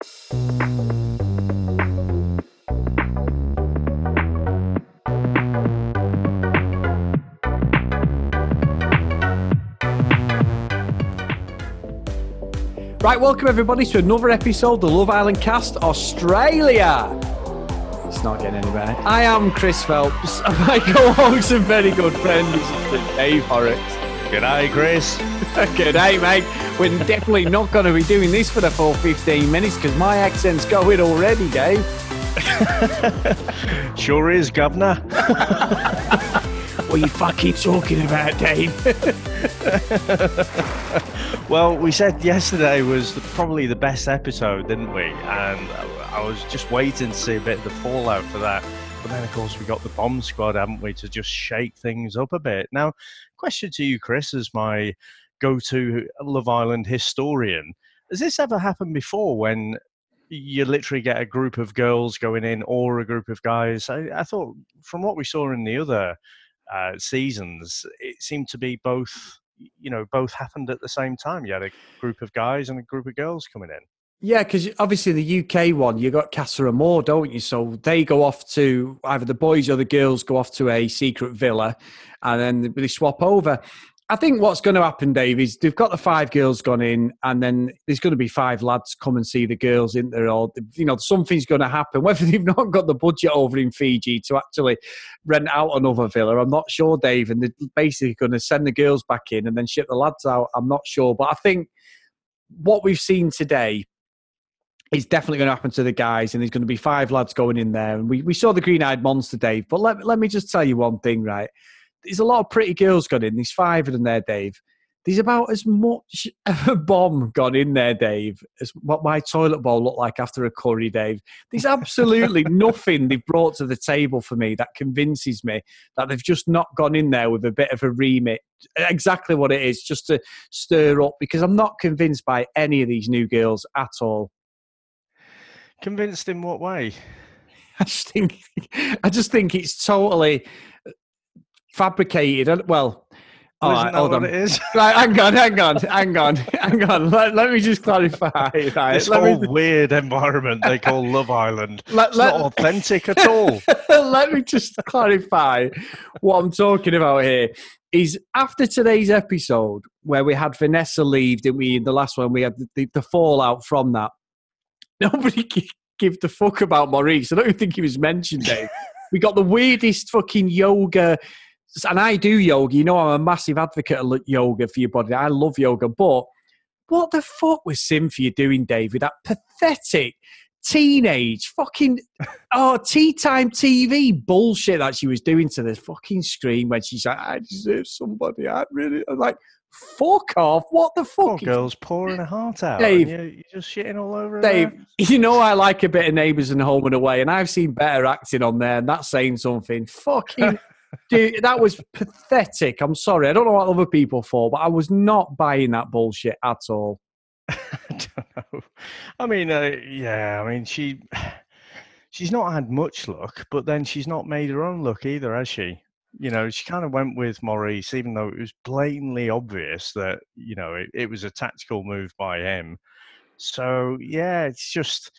Right, welcome everybody to another episode of the Love Island Cast Australia. It's not getting any better. I am Chris Phelps, my co-host and very good friend is Dave Horrocks. G'day, Chris. G'day, mate. We're definitely not going to be doing this for the full 15 minutes because my accent's going already, Dave. Sure is, Governor. What are you fucking talking about, Dave? well, we said yesterday was the, probably the best episode, didn't we? And I was just waiting to see a bit of the fallout for that. But then, of course, we got the bomb squad, haven't we, to just shake things up a bit. Now, question to you, Chris, as my go to Love Island historian. Has this ever happened before when you literally get a group of girls going in or a group of guys? I, I thought from what we saw in the other uh, seasons, it seemed to be both. You know, both happened at the same time. You had a group of guys and a group of girls coming in. Yeah, because obviously the UK one, you got Casa Amor, don't you? So they go off to either the boys or the girls go off to a secret villa, and then they swap over. I think what's going to happen, Dave, is they've got the five girls gone in, and then there's going to be five lads come and see the girls in there. Or you know, something's going to happen. Whether they've not got the budget over in Fiji to actually rent out another villa, I'm not sure, Dave. And they're basically going to send the girls back in and then ship the lads out. I'm not sure, but I think what we've seen today is definitely going to happen to the guys, and there's going to be five lads going in there. And we, we saw the green eyed monster, Dave. But let, let me just tell you one thing, right? There's a lot of pretty girls gone in. There's five of them there, Dave. There's about as much of a bomb gone in there, Dave, as what my toilet bowl looked like after a curry, Dave. There's absolutely nothing they've brought to the table for me that convinces me that they've just not gone in there with a bit of a remit. Exactly what it is, just to stir up, because I'm not convinced by any of these new girls at all. Convinced in what way? I just think I just think it's totally fabricated. Uh, well, all Well, isn't right, hold what on. it is? Right, hang on, hang on, hang on, hang on. Let, let me just clarify. Right, This let, whole me, weird environment they call Love Island. let, It's let- not authentic at all. let me just clarify what I'm talking about here. Is after today's episode where we had Vanessa leave, didn't we? In the last one, we had the, the, the fallout from that. Nobody gi- give the fuck about Maurice. I don't even think he was mentioned, Dave. we got the weirdest fucking yoga. And I do yoga. You know, I'm a massive advocate of yoga for your body. I love yoga. But what the fuck was Cynthia doing, Dave, with that pathetic teenage fucking oh tea time TV bullshit that she was doing to the fucking screen when she's like, I deserve somebody. I really I'm like, fuck off. What the fuck? is- girl's pouring her heart out. Dave. You're, you're just shitting all over. Dave, there. you know I like a bit of Neighbours and Home and Away, and I've seen better acting on there, and that's saying something. Fucking dude, that was pathetic. I'm sorry. I don't know what other people thought, but I was not buying that bullshit at all. I don't know. I mean, uh, yeah. I mean, she she's not had much luck, but then she's not made her own luck either, has she? You know, she kind of went with Maurice, even though it was blatantly obvious that you know it, it was a tactical move by him. So yeah, it's just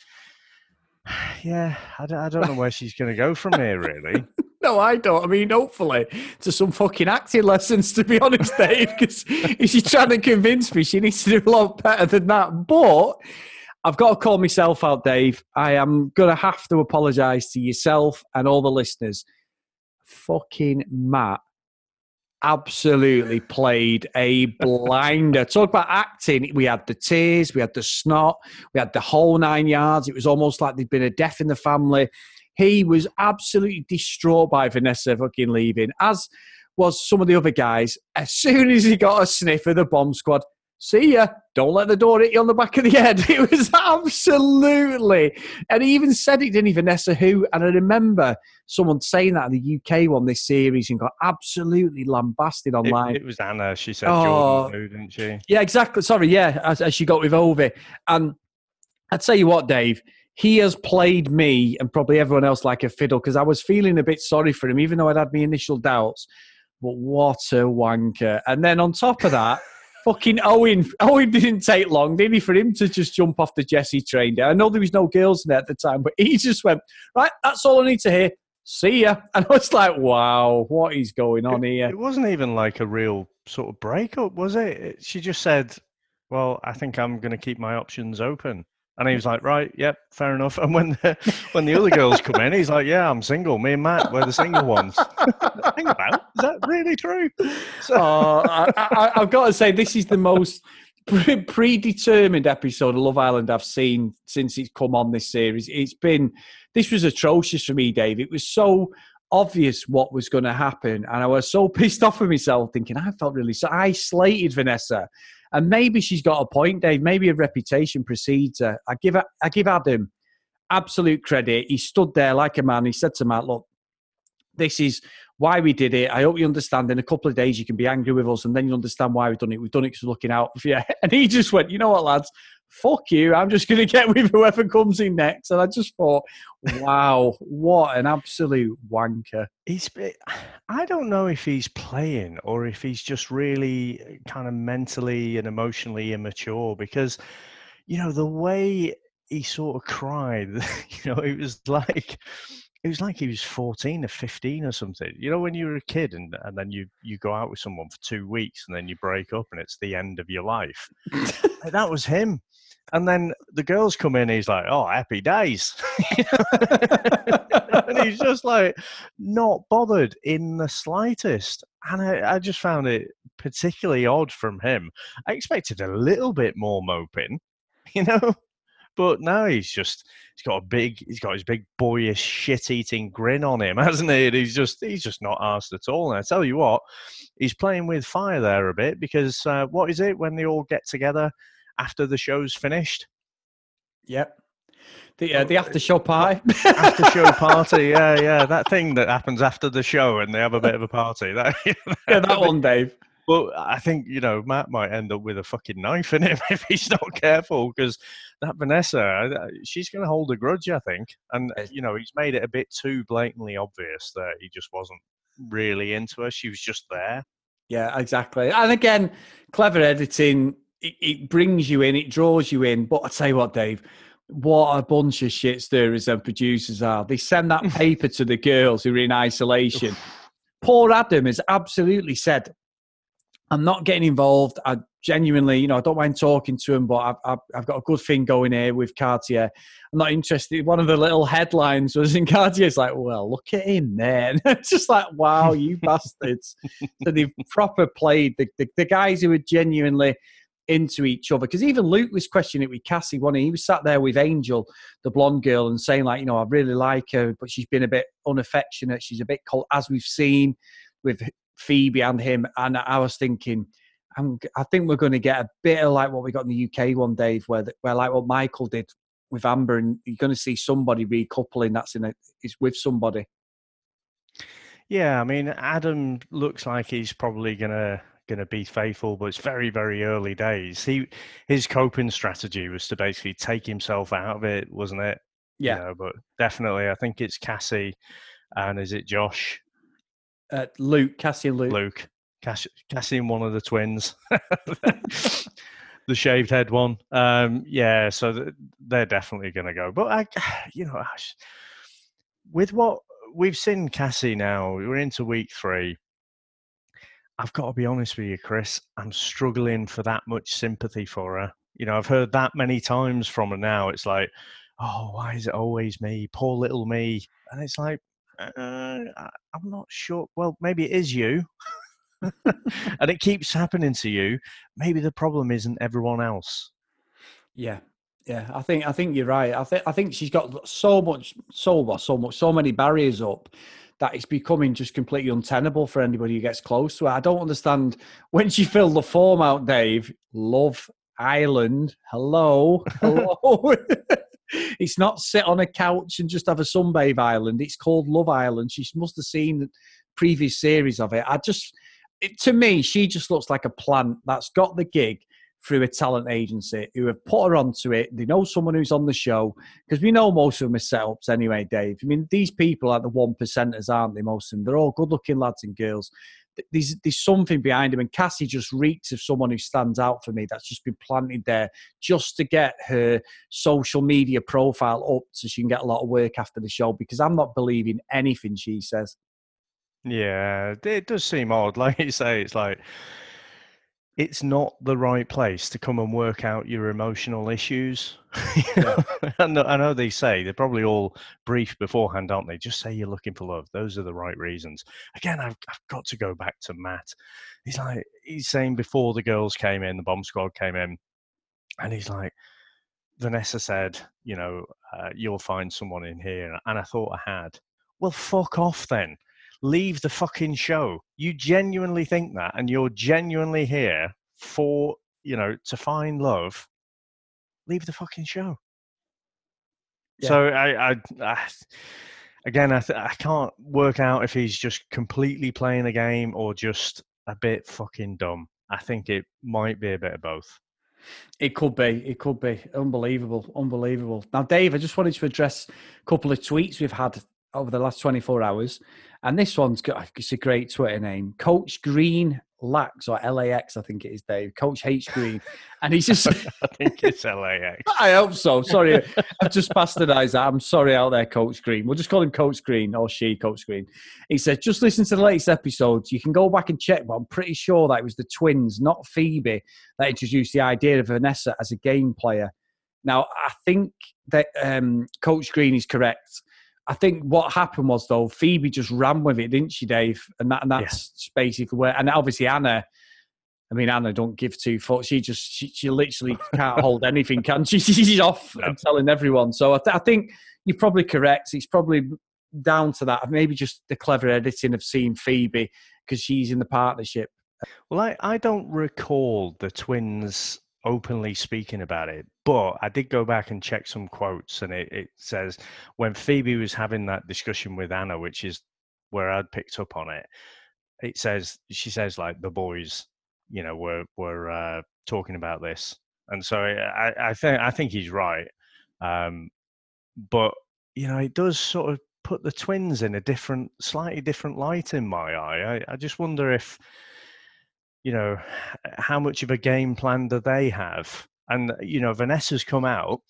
yeah. I I don't know where she's going to go from here, really. No, I don't. I mean, hopefully to some fucking acting lessons, to be honest, Dave, because if she's trying to convince me, she needs to do a lot better than that. But I've got to call myself out, Dave. I am going to have to apologise to yourself and all the listeners. Fucking Matt absolutely played a blinder. Talk about acting. We had the tears, we had the snot, we had the whole nine yards. It was almost like there'd been a death in the family. He was absolutely distraught by Vanessa fucking leaving, as was some of the other guys. As soon as he got a sniff of the bomb squad, see ya. Don't let the door hit you on the back of the head. It was absolutely, and he even said it, didn't he, Vanessa? Who? And I remember someone saying that in the UK one this series and got absolutely lambasted online. it was Anna. She said Oh. Jordan, who, didn't she? Yeah, exactly. Sorry, yeah, as, as she got with Ovie. And I'd tell you what, Dave, he has played me and probably everyone else like a fiddle because I was feeling a bit sorry for him, even though I'd had my initial doubts. But what a wanker. And then on top of that, fucking Owen. Owen didn't take long, did he, for him to just jump off the Jessie train there? I know there was no girls in there at the time, but he just went, right, that's all I need to hear. See ya. And I was like, wow, what is going on it, here? It wasn't even like a real sort of breakup, was it? She just said, well, I think I'm going to keep my options open. And he was like, right, yep, fair enough. And when the, when the other girls come in, he's like, yeah, I'm single. Me and Matt, we're the single ones. Think about, is that really true? So- oh, I, have got to say, this is the most predetermined episode of Love Island I've seen since it's come on this series. It's been, this was atrocious for me, Dave. It was so obvious what was going to happen. And I was so pissed off with myself thinking, I felt really so. I slated Vanessa and maybe she's got a point, Dave. Maybe her reputation precedes her. I give I give Adam absolute credit. He stood there like a man. He said to Matt, "Look, this is why we did it. I hope you understand. In a couple of days, you can be angry with us, and then you understand why we've done it. We've done it because we're looking out for you." And he just went, "You know what, lads? Fuck you. I'm just going to get with whoever comes in next. And I just thought, wow, what an absolute wanker. He's, I don't know if he's playing or if he's just really uh, kind of mentally and emotionally immature because, you know, the way he sort of cried, you know, it was like, it was like he was 14 or 15 or something. You know, when you were a kid and, and then you, you go out with someone for two weeks and then you break up and it's the end of your life. that was him. And then the girls come in, he's like, oh, happy days. and he's just like, not bothered in the slightest. And I, I just found it particularly odd from him. I expected a little bit more moping, you know? But now he's just he's got a big he's got his big boyish shit eating grin on him, hasn't he? And he's just he's just not asked at all. And I tell you what, he's playing with fire there a bit because uh, what is it when they all get together after the show's finished? Yep. The uh, the after show party. after show party, yeah, yeah. That thing that happens after the show and they have a bit of a party. That, yeah, that one, Dave. Well, I think you know Matt might end up with a fucking knife in him if he's not careful because that Vanessa, she's going to hold a grudge, I think. And eh you know, he's made it a bit too blatantly obvious that he just wasn't really into her. She was just there. Yeah, exactly. And again, clever editing. It, it brings you in, it draws you in. But I tell you what, Dave, what a bunch of shit stirrers and producers are. They send that paper to the girls who are in isolation. Poor Adam has absolutely said, I'm not getting involved. I genuinely, you know, I don't mind talking to him, but I've, I've, I've, got a good thing going here with Cartier. I'm not interested. One of the little headlines was in Cartier's like, well, look at him there. it's just like, wow, you bastards. So they've proper played the, the, the guys who are genuinely into each other. Because even Luke was questioning it with Cassie. One, he was sat there with Angel, the blonde girl, and saying like, you know, I really like her, but she's been a bit unaffectionate. She's a bit cold, as we've seen with Phoebe and him. And I was thinking, I'm, i think we're going to get a bit of like what we got in the UK one, Dave, where where like what Michael did with Amber, and you're going to see somebody recoupling that's in it is with somebody. Yeah, I mean, Adam looks like he's probably going to going to be faithful, but it's very, very early days. He his coping strategy was to basically take himself out of it, wasn't it? Yeah. You know, but definitely, I think it's Cassie, and is it Josh? Uh, Luke, Cassie, and Luke. Luke, Cassie, Cassie, and one of the twins. the shaved head one. Um, yeah, so they're definitely going to go. But I, you know, with what we've seen Cassie now, we're into week three. I've got to be honest with you, Chris. I'm struggling for that much sympathy for her. You know, I've heard that many times from her now. It's like, oh, why is it always me? Poor little me. And it's like, uh, I'm not sure. Well, maybe it is you. and it keeps happening to you. Maybe the problem isn't everyone else. Yeah. Yeah, I think I think you're right. I think I think she's got so much, so so much, so many barriers up that it's becoming just completely untenable for anybody who gets close to it. I don't understand when she filled the form out, Dave. Love Island. Hello. Hello. It's not sit on a couch and just have a sunbathe island. It's called Love Island. She must have seen the previous series of it. I just, it, to me, she just looks like a plant that's got the gig through a talent agency who have put her onto it. They know someone who's on the show because we know most of them are setups anyway, Dave. I mean, these people are the one percenters, aren't they? Most of them. They're all good looking lads and girls. There's there's something behind him, and Cassie just reeks of someone who stands out for me. That's just been planted there just to get her social media profile up, so she can get a lot of work after the show. Because I'm not believing anything she says. Yeah, it does seem odd. Like you say, it's like it's not the right place to come and work out your emotional issues. yeah. I, know, I know they say they're probably all brief beforehand, aren't they? Just say you're looking for love. Those are the right reasons. Again, I've, I've got to go back to Matt. He's like, he's saying before the girls came in, the bomb squad came in, and he's like, Vanessa said, you know, uh, you'll find someone in here. And I thought I had. Well, fuck off then leave the fucking show. You genuinely think that, and you're genuinely here for you know to find love. Leave the fucking show. Yeah. So I, I, I, again, I, th- I can't work out if he's just completely playing a game or just a bit fucking dumb. I think it might be a bit of both. It could be. It could be. Unbelievable. Unbelievable. Now, Dave, I just wanted to address a couple of tweets we've had over the last 24 hours. And this one's got it's a great Twitter name, Coach Green Lax or LAX, I think it is, Dave. Coach H Green, and he's just. I think it's LAX. I hope so. Sorry, I've just bastardised that. I'm sorry out there, Coach Green. We'll just call him Coach Green or she, Coach Green. He says, just listen to the latest episodes. You can go back and check, but I'm pretty sure that it was the twins, not Phoebe, that introduced the idea of Vanessa as a game player. Now, I think that um, Coach Green is correct I think what happened was though Phoebe just ran with it, didn't she, Dave? And that and that's yeah. basically where. And obviously Anna, I mean Anna don't give two fucks. She just she, she literally can't hold anything, can she? She's off no. and telling everyone. So I, th- I think you're probably correct. It's probably down to that. Maybe just the clever editing of seeing Phoebe because she's in the partnership. Well, I, I don't recall the twins openly speaking about it. But I did go back and check some quotes, and it, it says when Phoebe was having that discussion with Anna, which is where I'd picked up on it, it says she says like the boys, you know, were were uh, talking about this, and so I, I think I think he's right. Um, but you know, it does sort of put the twins in a different, slightly different light in my eye. I, I just wonder if you know, how much of a game plan do they have? And, you know, Vanessa's come out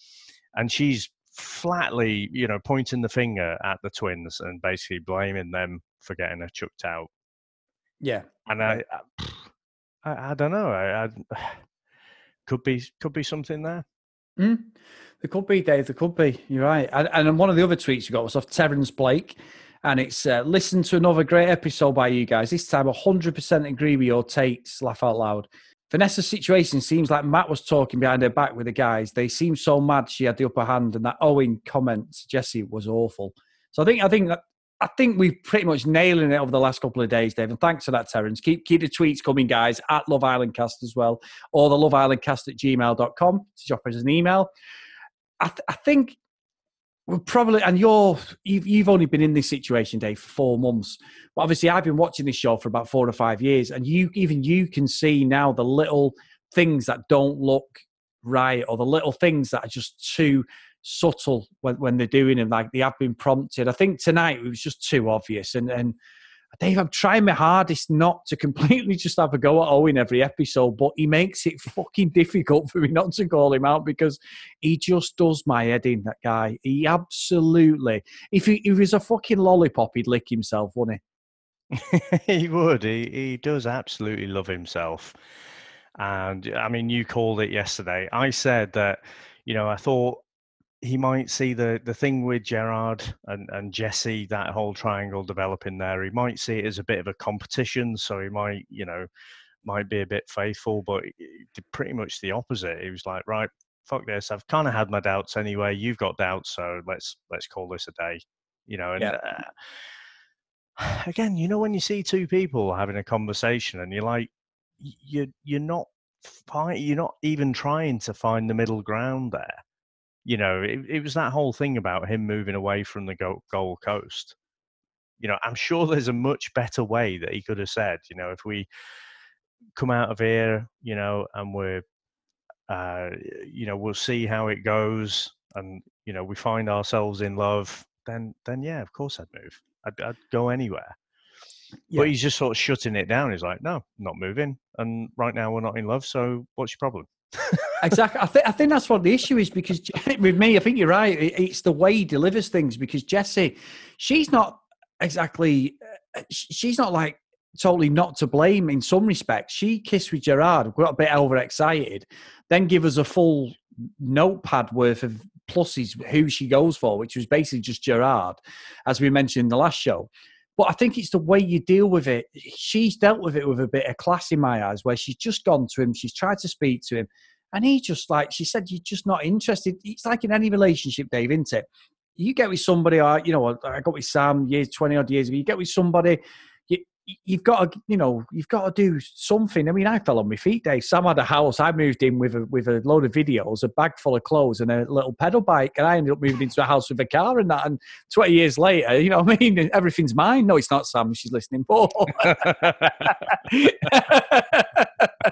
and she's flatly, you know, pointing the finger at the twins and basically blaming them for getting her chucked out. Yeah. And I, I, I don't know. I, I, could be, could be something there. Mm. There could be, Dave. There could be. You're right. And, and one of the other tweets you got was off Terence Blake and it's uh, listen to another great episode by you guys. This time, 100% agree with your takes. Laugh out loud. Vanessa's situation seems like Matt was talking behind her back with the guys. They seem so mad she had the upper hand, and that Owen comment Jessie was awful. So I think I think I think we've pretty much nailing it over the last couple of days, Dave. And thanks for that, Terence. Keep keep the tweets coming, guys, at Love Island Cast as well, or the Love Island Cast at gmail.com to drop us an email. I, th- I think well, probably, and you're you've, only been in this situation, Dave, for four months. But obviously, I've been watching this show for about four or five years, and you even you can see now the little things that don't look right, or the little things that are just too subtle when, when they're doing them. Like they have been prompted. I think tonight it was just too obvious, and and Dave, I'm trying my hardest not to completely just have a go at Owen every episode, but he makes it fucking difficult for me not to call him out because he just does my head in, that guy. He absolutely, if he, if he was a fucking lollipop, he'd lick himself, wouldn't he? he would. He, he does absolutely love himself. And I mean, you called it yesterday. I said that, you know, I thought he might see the the thing with Gerard and and Jessie that whole triangle developing there. He might see it as a bit of a competition, so he might you know might be a bit faithful, but pretty much the opposite. He was like, right, fuck this. I've kind of had my doubts anyway. You've got doubts, so let's let's call this a day. You know, and. Yeah. Uh, again, you know when you see two people having a conversation and you're like, you you're not you're not even trying to find the middle ground there you know, it, it was that whole thing about him moving away from the Gold Coast. You know, I'm sure there's a much better way that he could have said, you know, if we come out of here, you know, and we're, uh, you know, we'll see how it goes, and you know, we find ourselves in love, then, then yeah, of course I'd move. I'd, I'd go anywhere. Yeah. But he's just sort of shutting it down. He's like, no, not moving. And right now we're not in love. So what's your problem? Exactly. I think I think that's what the issue is because with me, I think you're right. It's the way he delivers things because Jessie, she's not exactly. Uh, she's not like totally not to blame in some respects. She kissed with Gerard, got a bit overexcited, then give us a full notepad worth of pluses who she goes for, which was basically just Gerard, as we mentioned in the last show. But I think it's the way you deal with it. She's dealt with it with a bit of class in my eyes, where she's just gone to him, she's tried to speak to him, and he just like she said, you're just not interested. It's like in any relationship, Dave, isn't it? You get with somebody, or you know, I got with Sam years, twenty odd years ago. You get with somebody, you've got to, you know, you've got to do something. I mean, I fell on my feet, Dave. Sam had a house. I moved in with a with a load of videos, a bag full of clothes, and a little pedal bike. And I ended up moving into a house with a car and that. And 20 years later, you know I mean? Everything's mine. No, it's not Sam. She's listening. but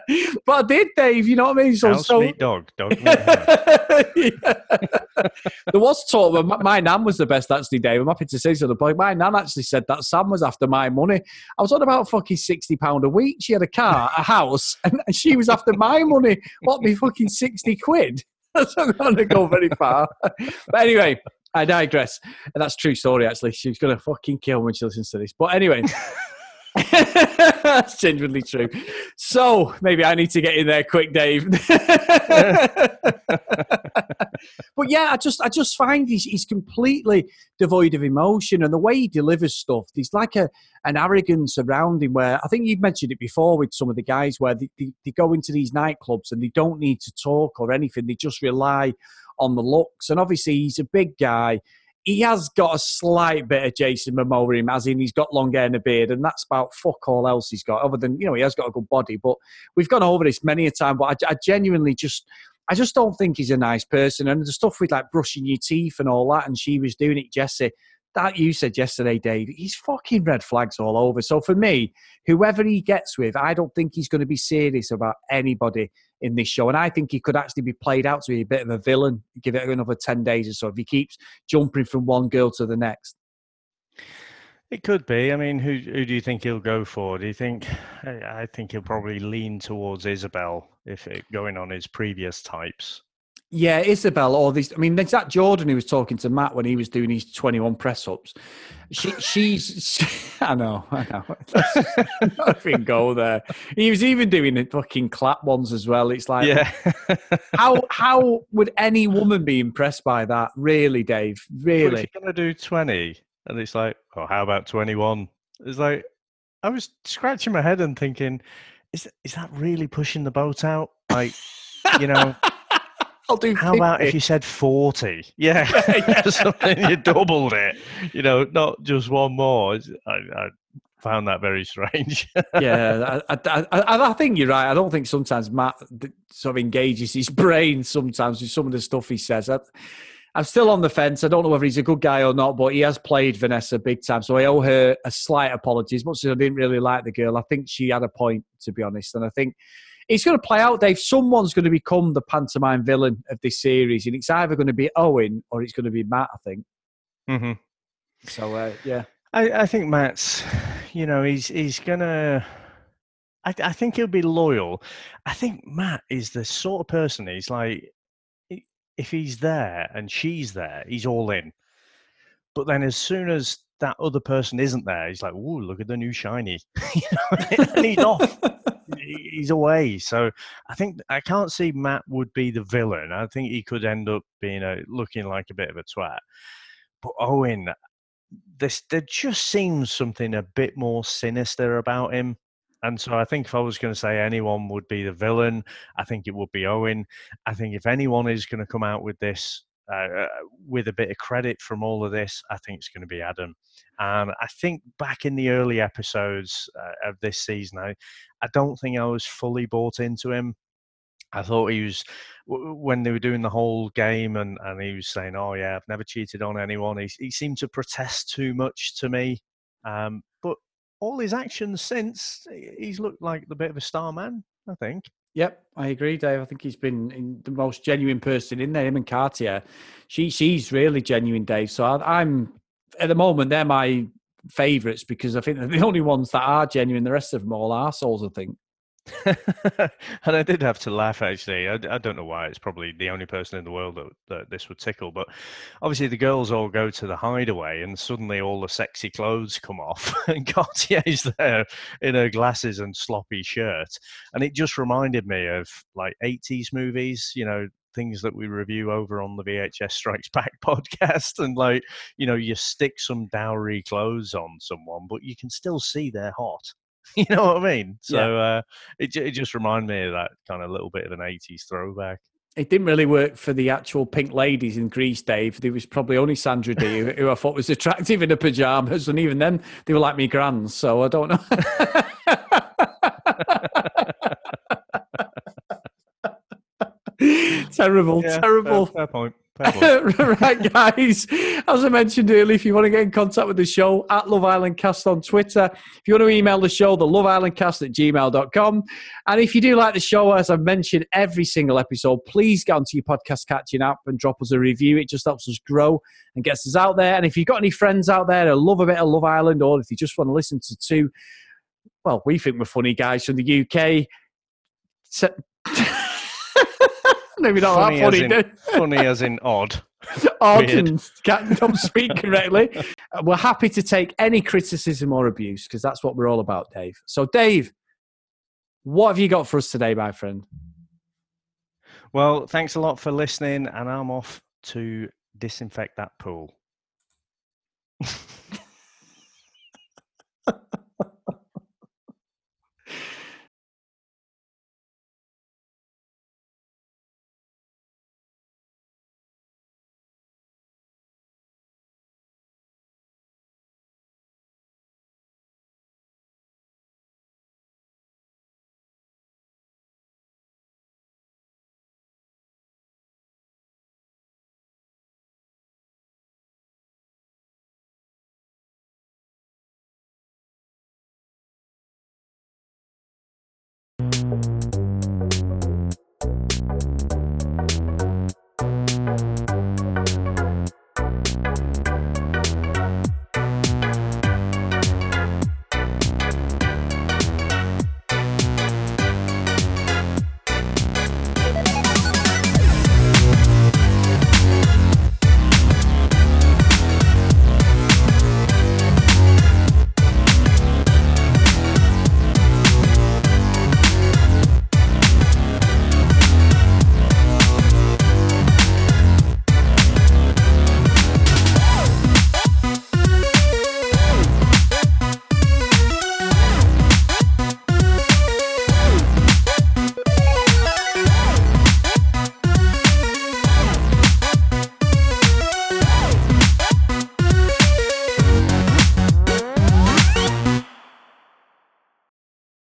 I did, Dave. You know what I mean? So, house so... meet dog. Dog There was talk. My, my nan was the best, actually, Dave. I'm happy to say so. The point. My nan actually said that Sam was after my money. I was on about fucking sixty pound a week. She had a car, a house, and, she was after my money. What me fucking sixty quid? That's not going to go very far. but anyway, I digress. And that's true story. Actually, she's going to fucking kill when she listens to this. But anyway. That's genuinely true. So maybe I need to get in there quick, Dave. but yeah, I just I just find he's he's completely devoid of emotion, and the way he delivers stuff, there's like a an arrogance around him. Where I think you've mentioned it before with some of the guys, where they, they, they go into these nightclubs and they don't need to talk or anything; they just rely on the looks. And obviously, he's a big guy he has got a slight bit of Jason Momoa in him, as in he's got long hair and a beard, and that's about fuck all else he's got, other than, you know, he has got a good body. But we've gone over this many a time, but I, I genuinely just, I just don't think he's a nice person. And the stuff with like brushing your teeth and all that, and she was doing it, Jessie, that you said yesterday, Dave, he's fucking red flags all over. So for me, whoever he gets with, I don't think he's going to be serious about anybody in this show. And I think he could actually be played out to be a bit of a villain. Give it another 10 days or so if he keeps jumping from one girl to the next. It could be. I mean, who who do you think he'll go for? Do you think? I think he'll probably lean towards Isabel if it, going on his previous types. Yeah, Isabel, or these. I mean, there's that Jordan who was talking to Matt when he was doing his 21 press ups. She, she's, she, I know, I know. Nothing go there. He was even doing the fucking clap ones as well. It's like, yeah. how how would any woman be impressed by that? Really, Dave? Really? If gonna do 20, and it's like, oh, how about 21? It's like, I was scratching my head and thinking, is is that really pushing the boat out? Like, you know. I'll do. How 50. about if you said forty? Yeah, yeah. something you doubled it. You know, not just one more. I, I found that very strange. yeah, I, I, I, think you're right. I don't think sometimes Matt sort of engages his brain sometimes with some of the stuff he says. I, I'm still on the fence. I don't know whether he's a good guy or not, but he has played Vanessa big time. So I owe her a slight apology. As much as I didn't really like the girl, I think she had a point, to be honest. And I think it's going to play out, Dave. Someone's going to become the pantomime villain of this series, and it's either going to be Owen or it's going to be Matt. I think. Mm-hmm. So uh, yeah, I, I think Matt's. You know, he's he's gonna. I, I think he'll be loyal. I think Matt is the sort of person. He's like, if he's there and she's there, he's all in. But then as soon as that other person isn't there, he's like, "Ooh, look at the new shiny," you know, and he's off. he's away. So I think I can't see Matt would be the villain. I think he could end up being a looking like a bit of a twat. But Owen, this there just seems something a bit more sinister about him. And so I think if I was going to say anyone would be the villain, I think it would be Owen. I think if anyone is going to come out with this uh, uh, with a bit of credit from all of this, I think it's going to be Adam. And I think back in the early episodes uh, of this season, I, I don't think I was fully bought into him. I thought he was when they were doing the whole game, and, and he was saying, "Oh yeah, I've never cheated on anyone." He, he seemed to protest too much to me, um, but all his actions since, he's looked like the bit of a star man. I think. Yep, I agree, Dave. I think he's been the most genuine person in there. Him and Cartier, she she's really genuine, Dave. So I, am at the moment they're my favourites because I think they're the only ones that are genuine. The rest of them all are souls, I think. and I did have to laugh actually. I, I, don't know why. It's probably the only person in the world that, that this would tickle. But obviously, the girls all go to the hideaway, and suddenly all the sexy clothes come off, and Cartier's there in her glasses and sloppy shirt. And it just reminded me of like 80s movies, you know, things that we review over on the VHS Strikes Back podcast. And like, you know, you stick some dowry clothes on someone, but you can still see they're hot. You know what I mean? So yeah. uh, it, it just reminded me of that kind of little bit of an 80s throwback. It didn't really work for the actual pink ladies in Grease, Dave. There was probably only Sandra Dee who, who I thought was attractive in the pajamas, and even then they were like me grands. So I don't know. terrible, yeah, terrible. Fair, fair point. right, guys. As I mentioned earlier, if you want to get in contact with the show, at Love Island Cast on Twitter. If you want to email the show, the Love Island Cast at gmail.com. And if you do like the show, as I've mentioned every single episode, please get onto your podcast catching app and drop us a review. It just helps us grow and gets us out there. And if you've got any friends out there who love a bit of Love Island, or if you just want to listen to two, well, we think we're funny guys from the UK. Maybe not funny that funny. As in, funny as in odd. odd and can't speak correctly. Uh, we're happy to take any criticism or abuse because that's what we're all about, Dave. So, Dave, what have you got for us today, my friend? Well, thanks a lot for listening, and I'm off to disinfect that pool.